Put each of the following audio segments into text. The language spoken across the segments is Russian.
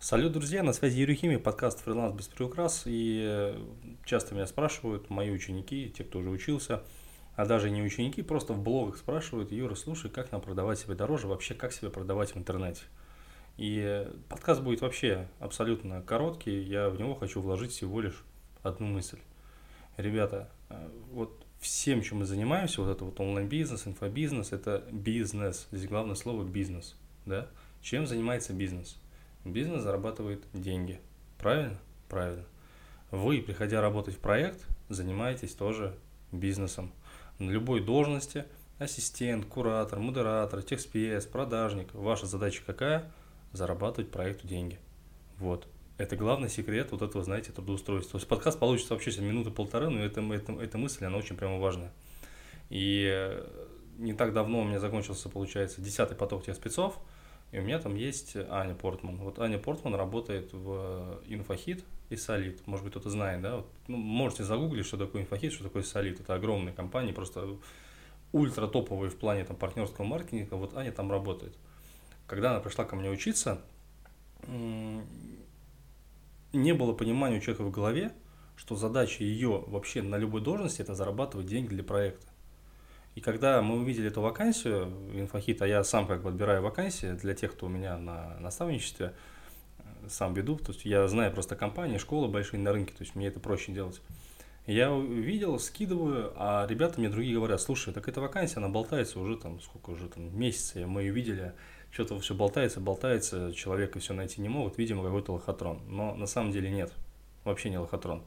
Салют, друзья, на связи Юрий Химик, подкаст «Фриланс без приукрас». И э, часто меня спрашивают, мои ученики, те, кто уже учился, а даже не ученики, просто в блогах спрашивают, Юра, слушай, как нам продавать себе дороже, вообще как себе продавать в интернете? И э, подкаст будет вообще абсолютно короткий, я в него хочу вложить всего лишь одну мысль. Ребята, э, вот всем, чем мы занимаемся, вот это вот онлайн-бизнес, инфобизнес, это бизнес. Здесь главное слово бизнес, да? Чем занимается бизнес? Бизнес зарабатывает деньги. Правильно? Правильно. Вы, приходя работать в проект, занимаетесь тоже бизнесом. На любой должности ассистент, куратор, модератор, техспец, продажник. Ваша задача какая? Зарабатывать проекту деньги. Вот. Это главный секрет вот этого, знаете, трудоустройства. То есть подкаст получится вообще минуты полторы, но это, это, эта мысль, она очень прямо важная. И э, не так давно у меня закончился, получается, десятый поток тех спецов, и у меня там есть Аня Портман. Вот Аня Портман работает в Инфохит и Солид. Может быть, кто-то знает, да? Вот, ну, можете загуглить, что такое Инфохит, что такое Солид. Это огромные компании, просто ультра топовые в плане там, партнерского маркетинга. Вот Аня там работает. Когда она пришла ко мне учиться, не было понимания у человека в голове, что задача ее вообще на любой должности – это зарабатывать деньги для проекта. И когда мы увидели эту вакансию в Инфохит, а я сам как бы отбираю вакансии для тех, кто у меня на наставничестве, э, сам веду, то есть я знаю просто компании, школы большие на рынке, то есть мне это проще делать. Я увидел, скидываю, а ребята мне другие говорят, слушай, так эта вакансия, она болтается уже там, сколько уже там, месяца, мы ее видели, что-то все болтается, болтается, человека все найти не могут, видимо, какой-то лохотрон. Но на самом деле нет, вообще не лохотрон.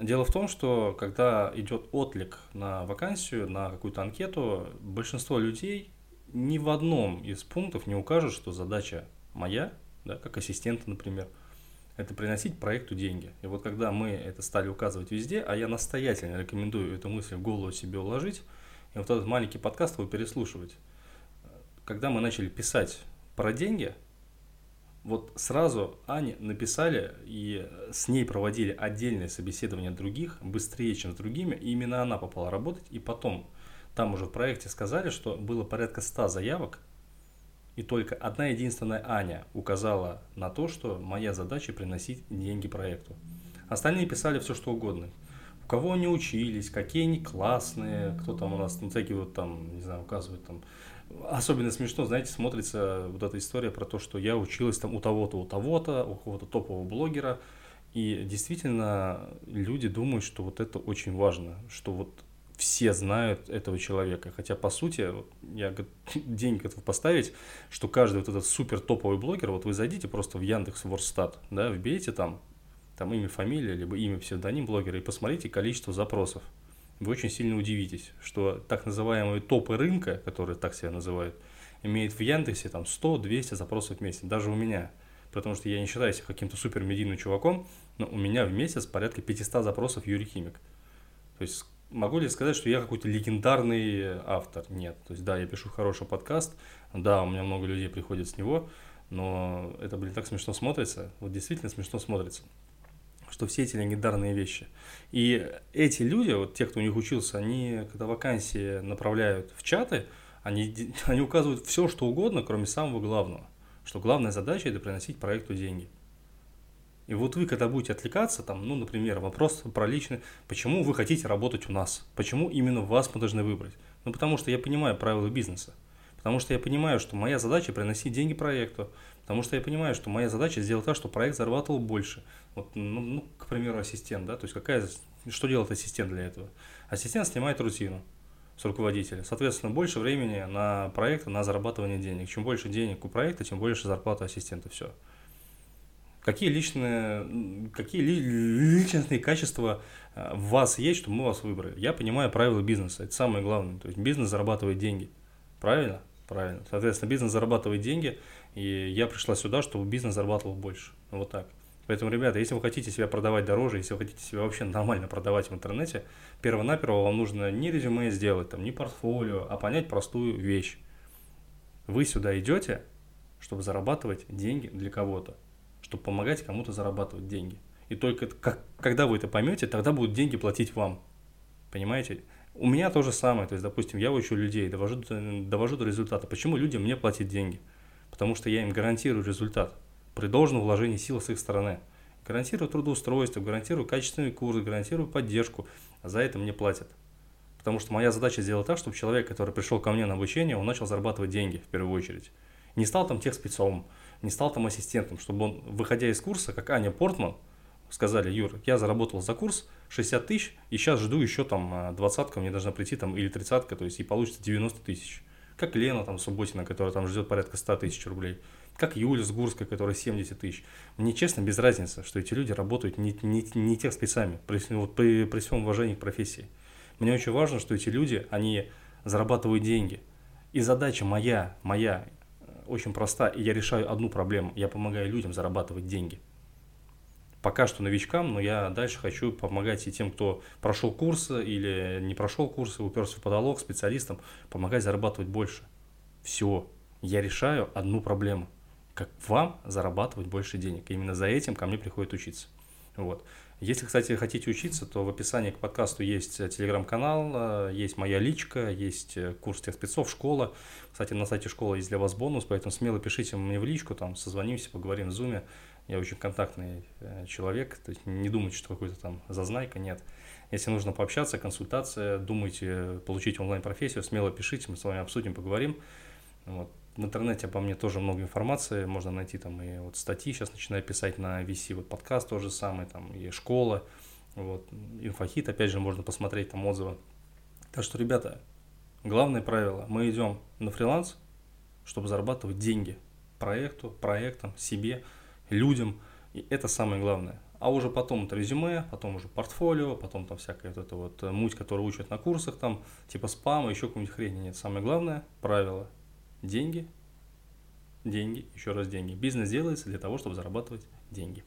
Дело в том, что когда идет отклик на вакансию, на какую-то анкету, большинство людей ни в одном из пунктов не укажут, что задача моя, да, как ассистента, например, это приносить проекту деньги. И вот когда мы это стали указывать везде, а я настоятельно рекомендую эту мысль в голову себе уложить, и вот этот маленький подкаст его переслушивать. Когда мы начали писать про деньги – вот сразу Ане написали и с ней проводили отдельное собеседование других, быстрее, чем с другими, и именно она попала работать, и потом там уже в проекте сказали, что было порядка 100 заявок, и только одна единственная Аня указала на то, что моя задача приносить деньги проекту. Остальные писали все, что угодно. У кого они учились, какие они классные, кто там у нас, ну, всякие вот там, не знаю, указывают там Особенно смешно, знаете, смотрится вот эта история про то, что я училась там у того-то, у того-то, у какого-то топового блогера. И действительно люди думают, что вот это очень важно, что вот все знают этого человека. Хотя, по сути, я деньги готов поставить, что каждый вот этот супер топовый блогер, вот вы зайдите просто в Яндекс Ворстат, да, вбейте там, там имя, фамилия, либо имя, псевдоним блогера и посмотрите количество запросов вы очень сильно удивитесь, что так называемые топы рынка, которые так себя называют, имеют в Яндексе там 100-200 запросов в месяц, даже у меня. Потому что я не считаю себя каким-то супер медийным чуваком, но у меня в месяц порядка 500 запросов Юрий Химик. То есть могу ли сказать, что я какой-то легендарный автор? Нет. То есть да, я пишу хороший подкаст, да, у меня много людей приходит с него, но это, блин, так смешно смотрится. Вот действительно смешно смотрится что все эти легендарные вещи. И эти люди, вот те, кто у них учился, они, когда вакансии направляют в чаты, они, они указывают все, что угодно, кроме самого главного. Что главная задача – это приносить проекту деньги. И вот вы, когда будете отвлекаться, там, ну, например, вопрос про личное, почему вы хотите работать у нас? Почему именно вас мы должны выбрать? Ну, потому что я понимаю правила бизнеса. Потому что я понимаю, что моя задача приносить деньги проекту. Потому что я понимаю, что моя задача сделать так, чтобы проект зарабатывал больше. Вот, ну, ну, к примеру, ассистент, да, то есть какая, что делает ассистент для этого? Ассистент снимает рутину с руководителя. Соответственно, больше времени на проект, на зарабатывание денег. Чем больше денег у проекта, тем больше зарплата ассистента. Все. Какие личные, какие личностные качества э, в вас есть, чтобы мы вас выбрали? Я понимаю правила бизнеса, это самое главное. То есть бизнес зарабатывает деньги. Правильно? Правильно. Соответственно, бизнес зарабатывает деньги, и я пришла сюда, чтобы бизнес зарабатывал больше. Вот так. Поэтому, ребята, если вы хотите себя продавать дороже, если вы хотите себя вообще нормально продавать в интернете, перво-наперво вам нужно не резюме сделать, там, не портфолио, а понять простую вещь. Вы сюда идете, чтобы зарабатывать деньги для кого-то, чтобы помогать кому-то зарабатывать деньги. И только как, когда вы это поймете, тогда будут деньги платить вам. Понимаете? У меня то же самое, то есть, допустим, я учу людей, довожу, довожу до результата. Почему людям мне платят деньги? Потому что я им гарантирую результат. при должном вложении сил с их стороны. Гарантирую трудоустройство, гарантирую качественный курс, гарантирую поддержку, а за это мне платят. Потому что моя задача сделать так, чтобы человек, который пришел ко мне на обучение, он начал зарабатывать деньги в первую очередь. Не стал там тех спецом, не стал там ассистентом, чтобы он, выходя из курса, как Аня Портман, сказали, Юр, я заработал за курс 60 тысяч, и сейчас жду еще там двадцатка, мне должна прийти там, или тридцатка, то есть и получится 90 тысяч. Как Лена там Субботина, которая там ждет порядка 100 тысяч рублей. Как Юля Сгурская, которая 70 тысяч. Мне честно без разницы, что эти люди работают не, не, не тех спецами, при, вот при, при всем уважении к профессии. Мне очень важно, что эти люди, они зарабатывают деньги. И задача моя, моя очень проста, и я решаю одну проблему. Я помогаю людям зарабатывать деньги. Пока что новичкам, но я дальше хочу помогать и тем, кто прошел курсы или не прошел курсы, уперся в потолок, специалистам, помогать зарабатывать больше. Все. Я решаю одну проблему. Как вам зарабатывать больше денег. Именно за этим ко мне приходит учиться. Вот. Если, кстати, хотите учиться, то в описании к подкасту есть телеграм-канал, э, есть моя личка, есть э, курс тех спецов, школа. Кстати, на сайте школы есть для вас бонус, поэтому смело пишите мне в личку, там созвонимся, поговорим в зуме. Я очень контактный человек, то есть не думайте, что какой-то там зазнайка, нет. Если нужно пообщаться, консультация, думаете получить онлайн-профессию, смело пишите, мы с вами обсудим, поговорим. Вот. В интернете обо мне тоже много информации, можно найти там и вот статьи, сейчас начинаю писать на VC, вот подкаст тоже самый, там и школа, вот, инфохит, опять же, можно посмотреть там отзывы. Так что, ребята, главное правило, мы идем на фриланс, чтобы зарабатывать деньги проекту, проектам, себе, людям, и это самое главное. А уже потом это резюме, потом уже портфолио, потом там всякая вот эта вот муть, которую учат на курсах, там типа спама, еще какую-нибудь хрень. Нет, самое главное правило – деньги, деньги, еще раз деньги. Бизнес делается для того, чтобы зарабатывать деньги.